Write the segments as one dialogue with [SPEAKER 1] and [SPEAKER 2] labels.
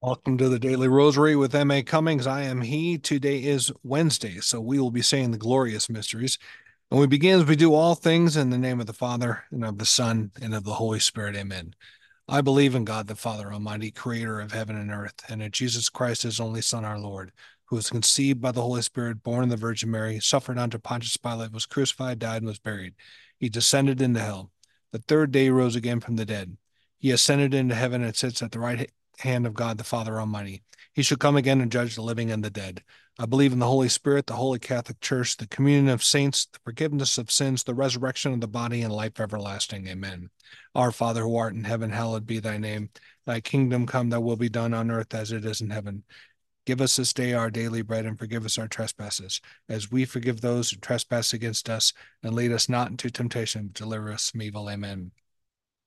[SPEAKER 1] Welcome to the Daily Rosary with M.A. Cummings. I am he. Today is Wednesday, so we will be saying the glorious mysteries. And we begin as we do all things in the name of the Father, and of the Son, and of the Holy Spirit. Amen. I believe in God the Father Almighty, creator of heaven and earth, and in Jesus Christ, his only Son, our Lord, who was conceived by the Holy Spirit, born of the Virgin Mary, suffered under Pontius Pilate, was crucified, died, and was buried. He descended into hell. The third day he rose again from the dead. He ascended into heaven and sits at the right hand of God the Father Almighty. He shall come again and judge the living and the dead. I believe in the Holy Spirit, the Holy Catholic Church, the communion of saints, the forgiveness of sins, the resurrection of the body, and life everlasting. Amen. Our Father who art in heaven, hallowed be thy name. Thy kingdom come, thy will be done on earth as it is in heaven. Give us this day our daily bread and forgive us our trespasses, as we forgive those who trespass against us. And lead us not into temptation, but deliver us from evil. Amen.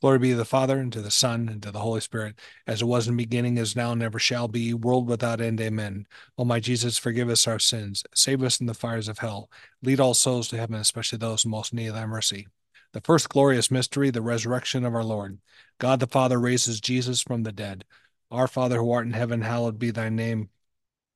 [SPEAKER 1] Glory be to the Father, and to the Son, and to the Holy Spirit, as it was in the beginning, is now, and never shall be, world without end. Amen. O my Jesus, forgive us our sins, save us from the fires of hell, lead all souls to heaven, especially those most need thy mercy. The first glorious mystery, the resurrection of our Lord. God the Father raises Jesus from the dead. Our Father who art in heaven, hallowed be thy name.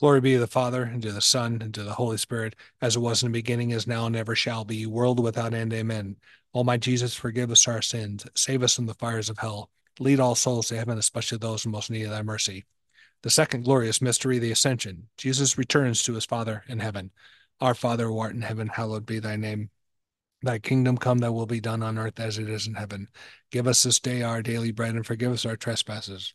[SPEAKER 1] Glory be to the Father, and to the Son, and to the Holy Spirit, as it was in the beginning, is now, and ever shall be, world without end. Amen. O my Jesus, forgive us our sins, save us from the fires of hell, lead all souls to heaven, especially those in most need of thy mercy. The second glorious mystery, the Ascension. Jesus returns to his Father in heaven. Our Father who art in heaven, hallowed be thy name. Thy kingdom come, thy will be done on earth as it is in heaven. Give us this day our daily bread, and forgive us our trespasses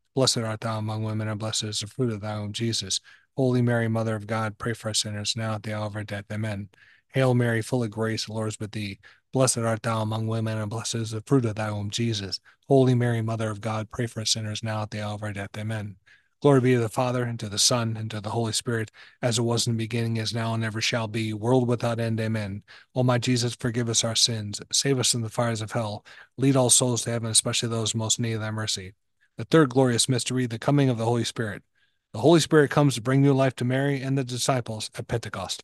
[SPEAKER 1] Blessed art thou among women, and blessed is the fruit of thy womb, Jesus. Holy Mary, Mother of God, pray for us sinners now at the hour of our death. Amen. Hail Mary, full of grace, the Lord is with thee. Blessed art thou among women, and blessed is the fruit of thy womb, Jesus. Holy Mary, Mother of God, pray for us sinners now at the hour of our death. Amen. Glory be to the Father, and to the Son, and to the Holy Spirit, as it was in the beginning, is now, and ever shall be, world without end. Amen. O my Jesus, forgive us our sins, save us from the fires of hell, lead all souls to heaven, especially those most need of thy mercy. The third glorious mystery, the coming of the Holy Spirit. The Holy Spirit comes to bring new life to Mary and the disciples at Pentecost.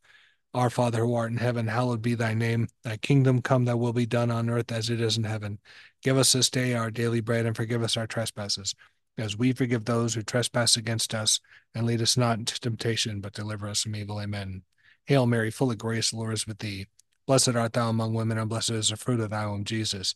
[SPEAKER 1] Our Father who art in heaven, hallowed be thy name. Thy kingdom come, thy will be done on earth as it is in heaven. Give us this day our daily bread and forgive us our trespasses, as we forgive those who trespass against us. And lead us not into temptation, but deliver us from evil. Amen. Hail Mary, full of grace, the Lord is with thee. Blessed art thou among women, and blessed is the fruit of thy womb, Jesus.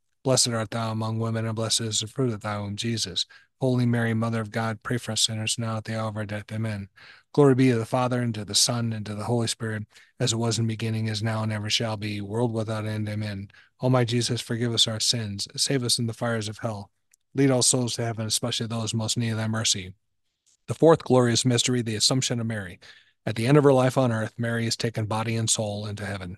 [SPEAKER 1] Blessed art thou among women, and blessed is the fruit of thy womb, Jesus. Holy Mary, Mother of God, pray for us sinners now at the hour of our death. Amen. Glory be to the Father, and to the Son, and to the Holy Spirit, as it was in the beginning, is now, and ever shall be, world without end. Amen. O my Jesus, forgive us our sins, save us in the fires of hell. Lead all souls to heaven, especially those most need of thy mercy. The fourth glorious mystery, the Assumption of Mary. At the end of her life on earth, Mary is taken body and soul into heaven.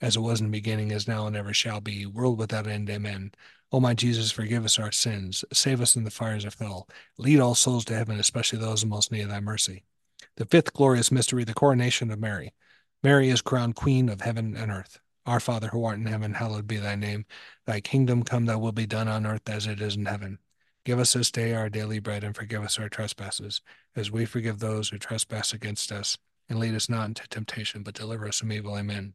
[SPEAKER 1] as it was in the beginning, is now, and ever shall be, world without end. Amen. O my Jesus, forgive us our sins, save us from the fires of hell, lead all souls to heaven, especially those in most need of thy mercy. The fifth glorious mystery, the coronation of Mary. Mary is crowned Queen of heaven and earth. Our Father who art in heaven, hallowed be thy name. Thy kingdom come, thy will be done on earth as it is in heaven. Give us this day our daily bread, and forgive us our trespasses, as we forgive those who trespass against us. And lead us not into temptation, but deliver us from evil. Amen.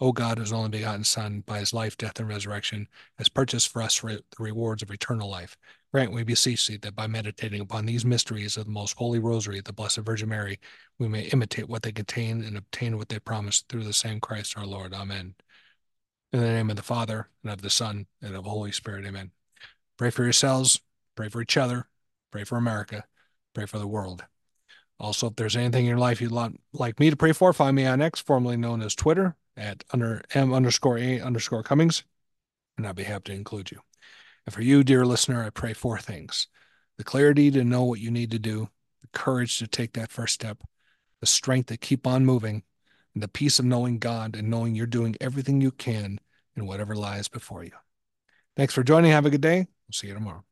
[SPEAKER 1] O God, whose only begotten Son, by his life, death, and resurrection, has purchased for us the rewards of eternal life. Grant, we beseech thee, that by meditating upon these mysteries of the most holy rosary, the Blessed Virgin Mary, we may imitate what they contain and obtain what they promise through the same Christ our Lord. Amen. In the name of the Father, and of the Son, and of the Holy Spirit. Amen. Pray for yourselves, pray for each other, pray for America, pray for the world. Also, if there's anything in your life you'd like me to pray for, find me on X, formerly known as Twitter, at under M underscore A underscore Cummings, and I'd be happy to include you. And for you, dear listener, I pray four things the clarity to know what you need to do, the courage to take that first step, the strength to keep on moving, and the peace of knowing God and knowing you're doing everything you can in whatever lies before you. Thanks for joining. Have a good day. We'll see you tomorrow.